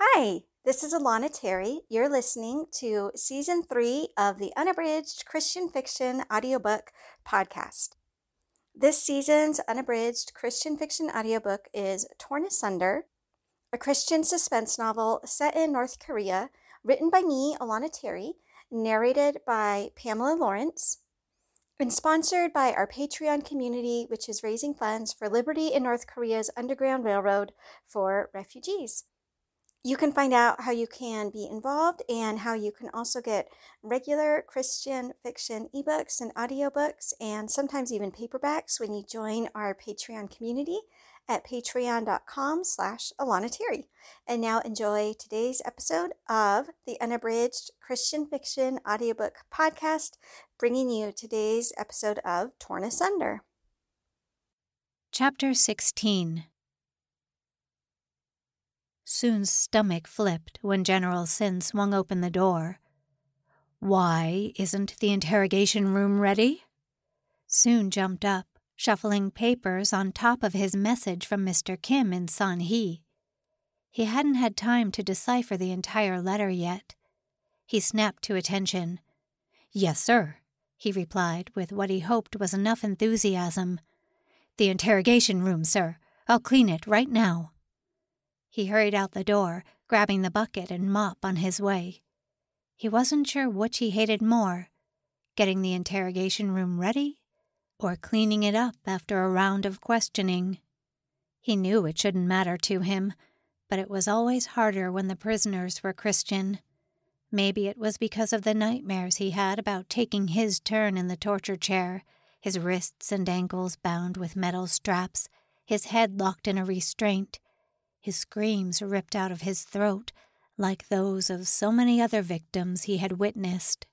Hi, this is Alana Terry. You're listening to season three of the Unabridged Christian Fiction Audiobook Podcast. This season's unabridged Christian fiction audiobook is Torn Asunder, a Christian suspense novel set in North Korea, written by me, Alana Terry, narrated by Pamela Lorence, and sponsored by our Patreon community, which is raising funds for Liberty in North Korea's Underground Railroad for refugees. You can find out how you can be involved and how you can also get regular Christian fiction ebooks and audiobooks and sometimes even paperbacks when you join our Patreon community at patreon.com slash Alana Terry. And now enjoy today's episode of the Unabridged Christian Fiction Audiobook Podcast, bringing you today's episode of Torn Asunder. Chapter 16 Soon's stomach flipped when General Sin swung open the door. Why isn't the interrogation room ready? Soon jumped up, shuffling papers on top of his message from Mr. Kim in Sanhee. He hadn't had time to decipher the entire letter yet. He snapped to attention. Yes, sir, he replied with what he hoped was enough enthusiasm. The interrogation room, sir. I'll clean it right now. He hurried out the door, grabbing the bucket and mop on his way. He wasn't sure which he hated more getting the interrogation room ready or cleaning it up after a round of questioning. He knew it shouldn't matter to him, but it was always harder when the prisoners were Christian. Maybe it was because of the nightmares he had about taking his turn in the torture chair, his wrists and ankles bound with metal straps, his head locked in a restraint, his screams ripped out of his throat like those of so many other victims he had witnessed.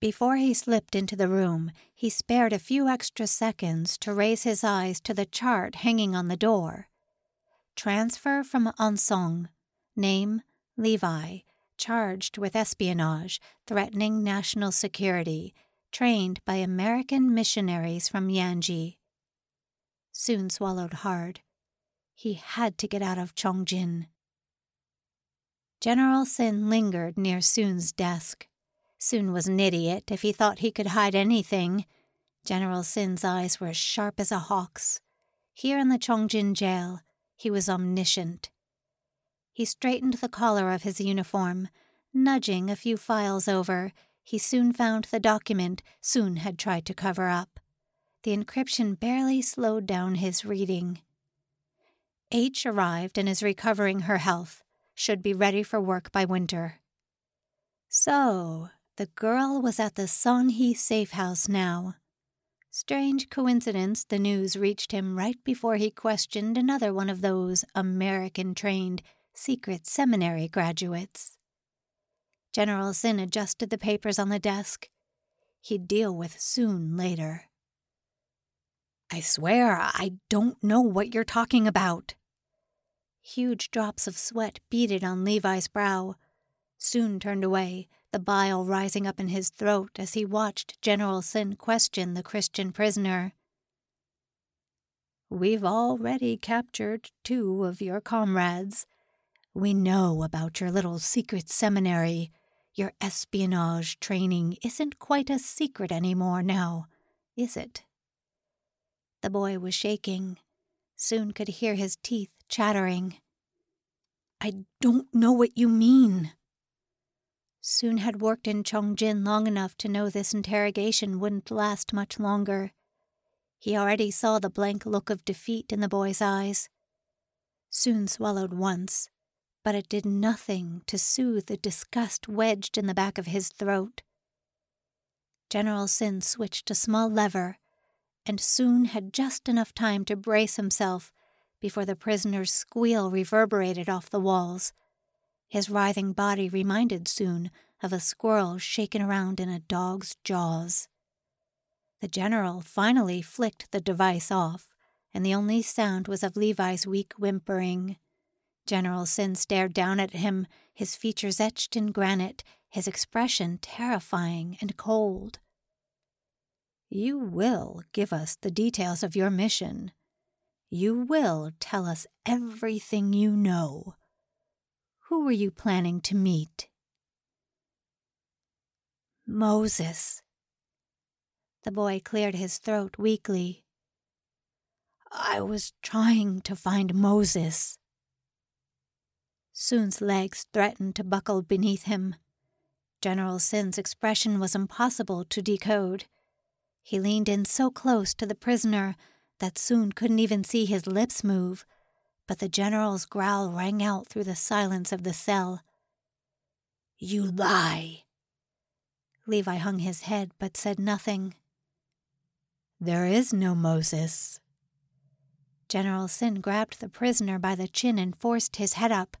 Before he slipped into the room, he spared a few extra seconds to raise his eyes to the chart hanging on the door. Transfer from Ansong. Name Levi. Charged with espionage, threatening national security. Trained by American missionaries from Yanji. Soon swallowed hard. He had to get out of Chongjin. General Sin lingered near Soon's desk. Soon was an idiot if he thought he could hide anything. General Sin's eyes were as sharp as a hawk's. Here in the Chongjin jail, he was omniscient. He straightened the collar of his uniform. Nudging a few files over, he soon found the document Soon had tried to cover up. The encryption barely slowed down his reading. H arrived and is recovering her health, should be ready for work by winter. So, the girl was at the Sanhee safe house now. Strange coincidence the news reached him right before he questioned another one of those American trained secret seminary graduates. General Sin adjusted the papers on the desk. He'd deal with Soon later. I swear I don't know what you're talking about. Huge drops of sweat beaded on Levi's brow. Soon turned away, the bile rising up in his throat as he watched General Sin question the Christian prisoner. We've already captured two of your comrades. We know about your little secret seminary. Your espionage training isn't quite a secret anymore now, is it? The boy was shaking. Soon could hear his teeth chattering. I don't know what you mean. Soon had worked in Chongjin long enough to know this interrogation wouldn't last much longer. He already saw the blank look of defeat in the boy's eyes. Soon swallowed once, but it did nothing to soothe the disgust wedged in the back of his throat. General Sin switched a small lever, and soon had just enough time to brace himself before the prisoner's squeal reverberated off the walls. His writhing body reminded Soon of a squirrel shaken around in a dog's jaws. The general finally flicked the device off, and the only sound was of Levi's weak whimpering. General Sin stared down at him, his features etched in granite, his expression terrifying and cold. You will give us the details of your mission, you will tell us everything you know. Who were you planning to meet? Moses. The boy cleared his throat weakly. I was trying to find Moses. Soon's legs threatened to buckle beneath him. General Sin's expression was impossible to decode. He leaned in so close to the prisoner that Soon couldn't even see his lips move, but the general's growl rang out through the silence of the cell. You lie! Levi hung his head but said nothing. There is no Moses. General Sin grabbed the prisoner by the chin and forced his head up.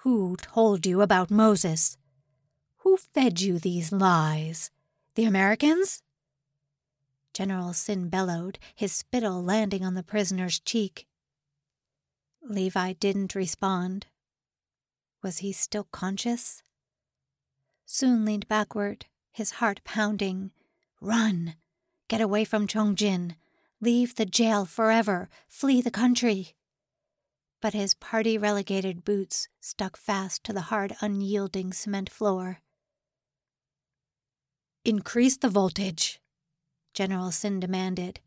Who told you about Moses? Who fed you these lies? The Americans? General Sin bellowed, his spittle landing on the prisoner's cheek. Levi didn't respond. Was he still conscious? Soon leaned backward, his heart pounding. Run! Get away from Chongjin! Leave the jail forever! Flee the country! But his party relegated boots stuck fast to the hard, unyielding cement floor. Increase the voltage, General Sin demanded.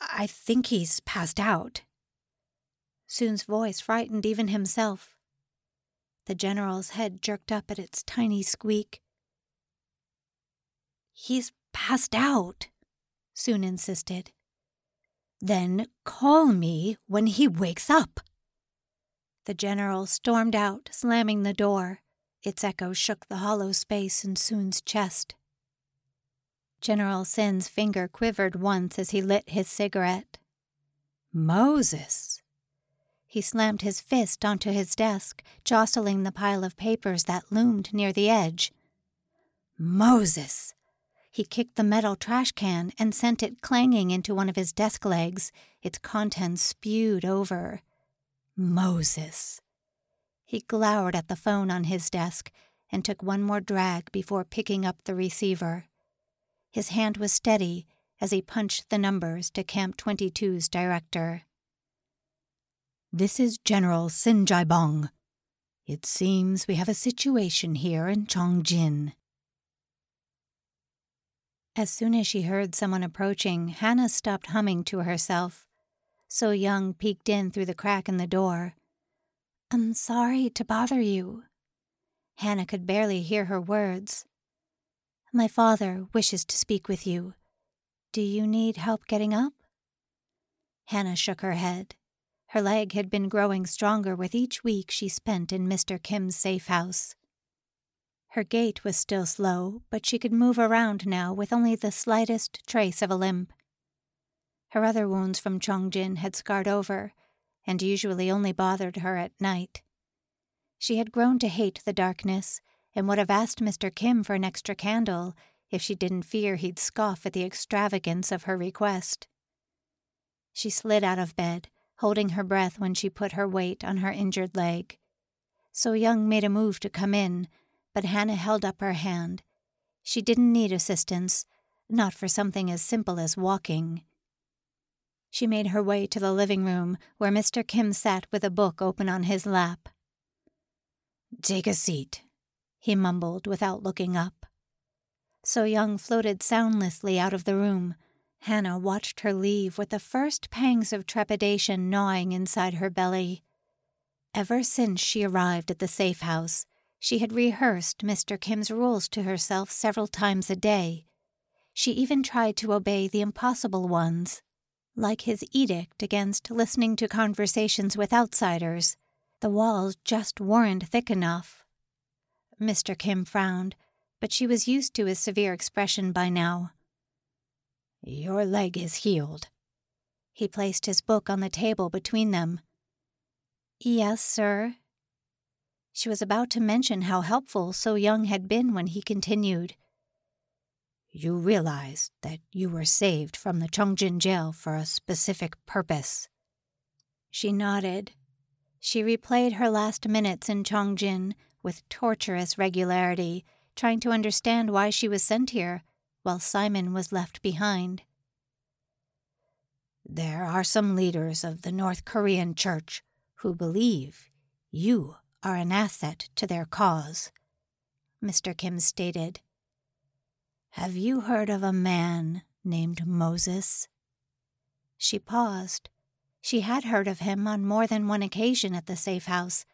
I think he's passed out. Soon's voice frightened even himself. The general's head jerked up at its tiny squeak. He's passed out, Soon insisted. Then call me when he wakes up. The general stormed out, slamming the door. Its echo shook the hollow space in Soon's chest. General Sin's finger quivered once as he lit his cigarette. Moses! He slammed his fist onto his desk, jostling the pile of papers that loomed near the edge. Moses! He kicked the metal trash can and sent it clanging into one of his desk legs, its contents spewed over. Moses! He glowered at the phone on his desk and took one more drag before picking up the receiver. His hand was steady as he punched the numbers to Camp 22's director. This is General Sin Jaibong. It seems we have a situation here in Chongjin. As soon as she heard someone approaching, Hannah stopped humming to herself. So Young peeked in through the crack in the door. I'm sorry to bother you. Hannah could barely hear her words. My father wishes to speak with you. Do you need help getting up? Hannah shook her head. Her leg had been growing stronger with each week she spent in Mr. Kim's safe house. Her gait was still slow, but she could move around now with only the slightest trace of a limp. Her other wounds from Chongjin had scarred over, and usually only bothered her at night. She had grown to hate the darkness and would have asked Mr. Kim for an extra candle if she didn't fear he'd scoff at the extravagance of her request. She slid out of bed, holding her breath when she put her weight on her injured leg. So Young made a move to come in, but Hannah held up her hand. She didn't need assistance, not for something as simple as walking. She made her way to the living room where Mr. Kim sat with a book open on his lap. Take a seat, he mumbled without looking up. So Young floated soundlessly out of the room. Hannah watched her leave with the first pangs of trepidation gnawing inside her belly. Ever since she arrived at the safe house, she had rehearsed Mr. Kim's rules to herself several times a day. She even tried to obey the impossible ones, like his edict against listening to conversations with outsiders. The walls just weren't thick enough. Mr. Kim frowned, but she was used to his severe expression by now. Your leg is healed. He placed his book on the table between them. Yes, sir. She was about to mention how helpful So Young had been when he continued. You realize that you were saved from the Chongjin jail for a specific purpose. She nodded. She replayed her last minutes in Chongjin with torturous regularity, trying to understand why she was sent here, while Simon was left behind. There are some leaders of the North Korean church who believe, You are an asset to their cause, Mr. Kim stated. Have you heard of a man named Moses? She paused. She had heard of him on more than one occasion at the safe house,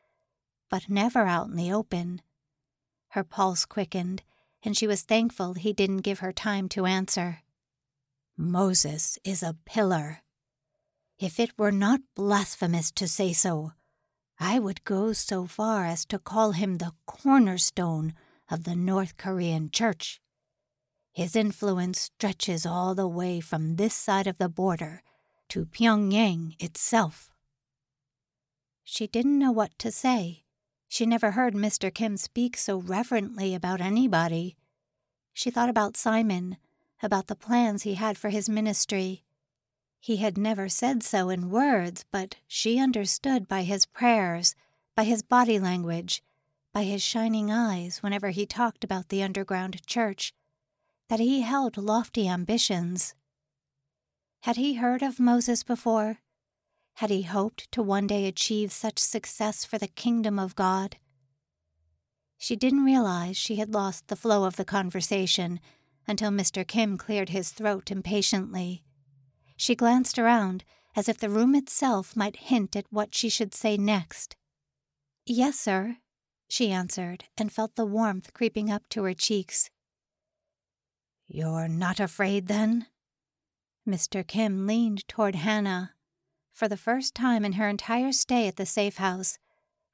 but never out in the open. Her pulse quickened, and she was thankful he didn't give her time to answer. Moses is a pillar. If it were not blasphemous to say so, I would go so far as to call him the cornerstone of the North Korean church. His influence stretches all the way from this side of the border to Pyongyang itself. She didn't know what to say. She never heard Mr. Kim speak so reverently about anybody. She thought about Simon, about the plans he had for his ministry. He had never said so in words, but she understood by his prayers, by his body language, by his shining eyes whenever he talked about the underground church, that he held lofty ambitions. Had he heard of Moses before? Had he hoped to one day achieve such success for the kingdom of God? She didn't realize she had lost the flow of the conversation until Mr. Kim cleared his throat impatiently. She glanced around as if the room itself might hint at what she should say next. Yes, sir, she answered, and felt the warmth creeping up to her cheeks. You're not afraid, then? Mr. Kim leaned toward Hannah, for the first time in her entire stay at the safe house,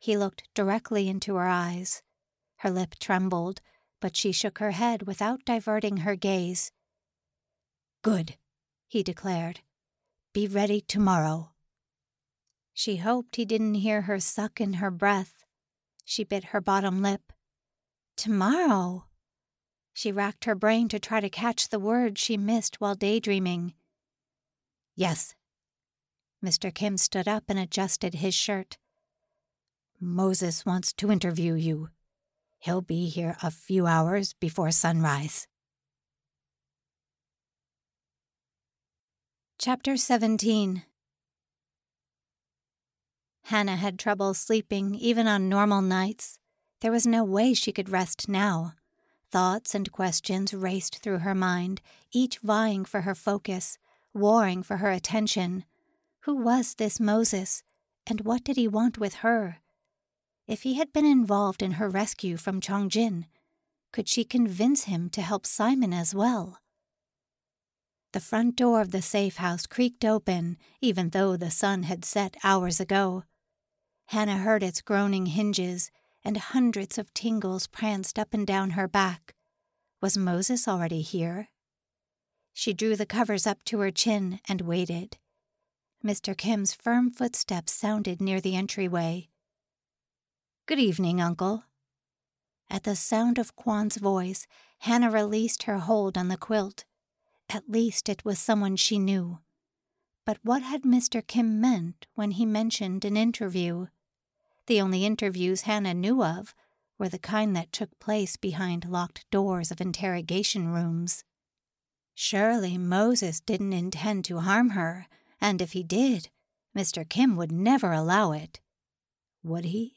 he looked directly into her eyes. Her lip trembled, but she shook her head without diverting her gaze. Good, he declared. Be ready tomorrow. She hoped he didn't hear her suck in her breath. She bit her bottom lip. Tomorrow? She racked her brain to try to catch the word she missed while daydreaming. Yes, Mr. Kim stood up and adjusted his shirt. Moses wants to interview you. He'll be here a few hours before sunrise. Chapter 17 Hannah had trouble sleeping even on normal nights. There was no way she could rest now. Thoughts and questions raced through her mind, each vying for her focus, warring for her attention. Who was this Moses, and what did he want with her? If he had been involved in her rescue from Chongjin, could she convince him to help Simon as well? The front door of the safe house creaked open, even though the sun had set hours ago. Hannah heard its groaning hinges, and hundreds of tingles pranced up and down her back. Was Moses already here? She drew the covers up to her chin and waited. Mr. Kim's firm footsteps sounded near the entryway. Good evening, Uncle. At the sound of Kwan's voice, Hannah released her hold on the quilt. At least it was someone she knew. But what had Mr. Kim meant when he mentioned an interview? The only interviews Hannah knew of were the kind that took place behind locked doors of interrogation rooms. Surely Moses didn't intend to harm her and if he did, Mr. Kim would never allow it. Would he?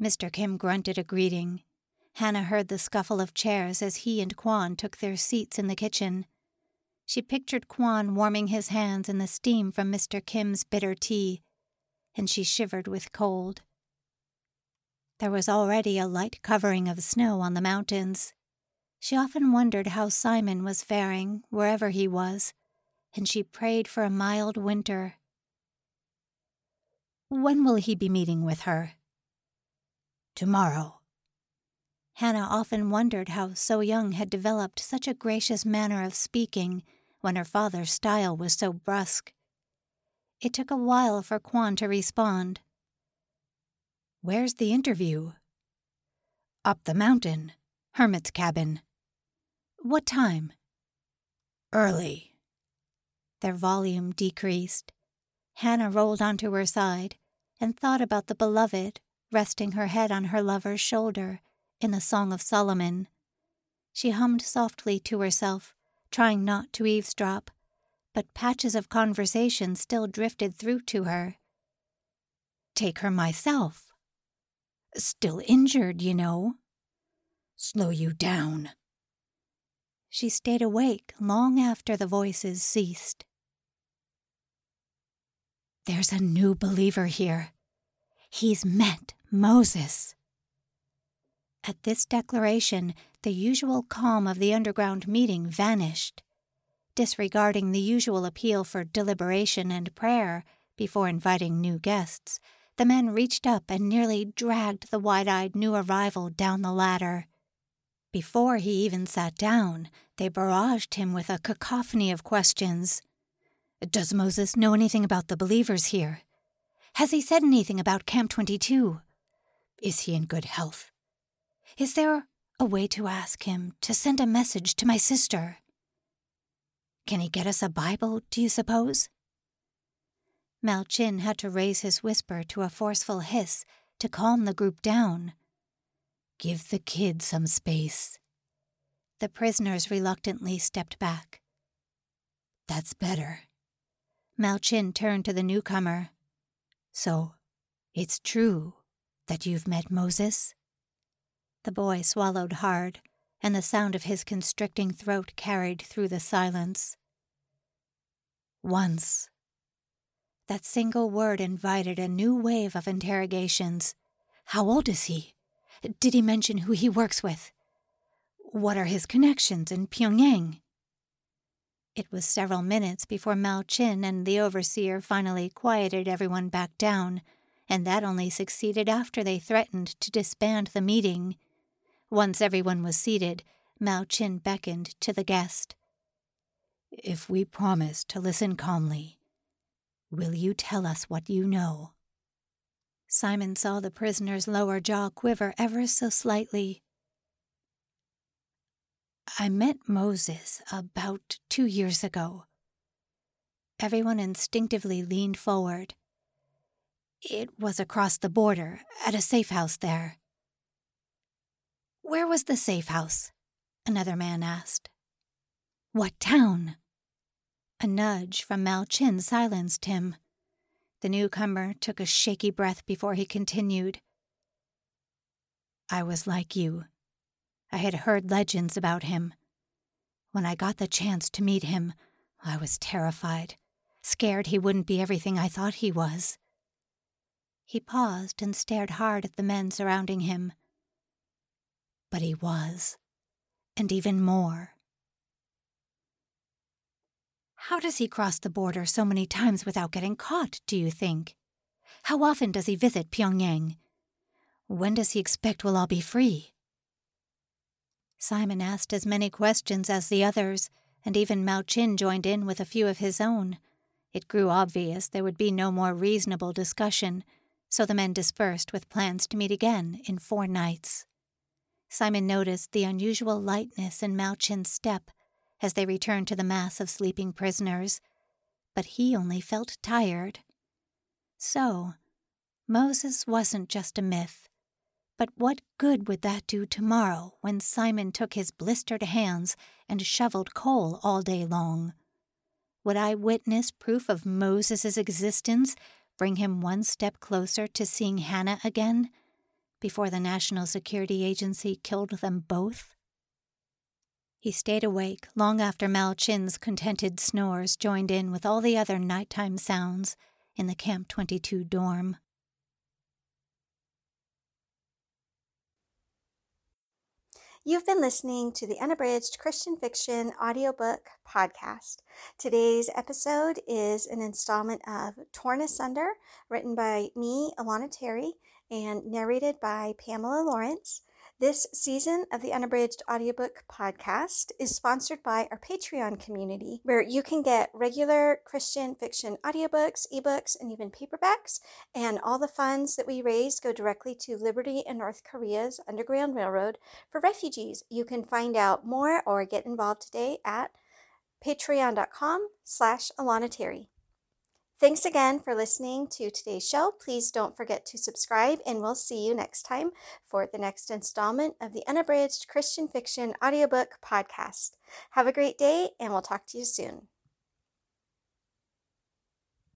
Mr. Kim grunted a greeting. Hannah heard the scuffle of chairs as he and Kwan took their seats in the kitchen. She pictured Kwan warming his hands in the steam from Mr. Kim's bitter tea, and she shivered with cold. There was already a light covering of snow on the mountains. She often wondered how Simon was faring, wherever he was, and she prayed for a mild winter. When will he be meeting with her? Tomorrow. Hannah often wondered how So Young had developed such a gracious manner of speaking when her father's style was so brusque. It took a while for Kwan to respond. Where's the interview? Up the mountain, Hermit's cabin. What time? Early. Their volume decreased. Hannah rolled onto her side and thought about the beloved resting her head on her lover's shoulder in the Song of Solomon. She hummed softly to herself, trying not to eavesdrop, but patches of conversation still drifted through to her. take her myself. Still injured, you know. Slow you down. She stayed awake long after the voices ceased. There's a new believer here. He's met Moses. At this declaration, the usual calm of the underground meeting vanished. Disregarding the usual appeal for deliberation and prayer before inviting new guests, the men reached up and nearly dragged the wide eyed new arrival down the ladder. Before he even sat down, they barraged him with a cacophony of questions. Does Moses know anything about the believers here? Has he said anything about Camp 22? Is he in good health? Is there a way to ask him to send a message to my sister? Can he get us a Bible, do you suppose? Mao Malchin had to raise his whisper to a forceful hiss to calm the group down. Give the kid some space. The prisoners reluctantly stepped back. That's better. Malchin turned to the newcomer. So, it's true that you've met Moses? The boy swallowed hard, and the sound of his constricting throat carried through the silence. Once. That single word invited a new wave of interrogations. How old is he? Did he mention who he works with? What are his connections in Pyongyang? It was several minutes before Mao Chin and the overseer finally quieted everyone back down, and that only succeeded after they threatened to disband the meeting. Once everyone was seated, Mao Chin beckoned to the guest. If we promise to listen calmly, will you tell us what you know? Simon saw the prisoner's lower jaw quiver ever so slightly. I met Moses about two years ago. Everyone instinctively leaned forward. It was across the border, at a safe house there. Where was the safe house? Another man asked. What town? A nudge from Mao Malchin silenced him. The newcomer took a shaky breath before he continued. I was like you. I had heard legends about him. When I got the chance to meet him, I was terrified, scared he wouldn't be everything I thought he was. He paused and stared hard at the men surrounding him. But he was, and even more. How does he cross the border so many times without getting caught, do you think? How often does he visit Pyongyang? When does he expect we'll all be free? Simon asked as many questions as the others, and even Mao Chin joined in with a few of his own. It grew obvious there would be no more reasonable discussion, so the men dispersed with plans to meet again in four nights. Simon noticed the unusual lightness in Mao Chin's step as they returned to the mass of sleeping prisoners, but he only felt tired. So, Moses wasn't just a myth. But what good would that do tomorrow when Simon took his blistered hands and shoveled coal all day long? Would I witness proof of Moses's existence bring him one step closer to seeing Hannah again before the National Security Agency killed them both? He stayed awake long after Mal Chin's contented snores joined in with all the other nighttime sounds in the Camp 22 dorm. You've been listening to the Unabridged Christian Fiction audiobook podcast. Today's episode is an installment of Torn Asunder, written by me, Alana Terry, and narrated by Pamela Lorence. This season of the Unabridged Audiobook Podcast is sponsored by our Patreon community, where you can get regular Christian fiction audiobooks, ebooks, and even paperbacks. And all the funds that we raise go directly to Liberty in North Korea's Underground Railroad for refugees. You can find out more or get involved today at patreon.com slash Alana Terry. Thanks again for listening to today's show. Please don't forget to subscribe, and we'll see you next time for the next installment of the Unabridged Christian Fiction audiobook podcast. Have a great day, and we'll talk to you soon.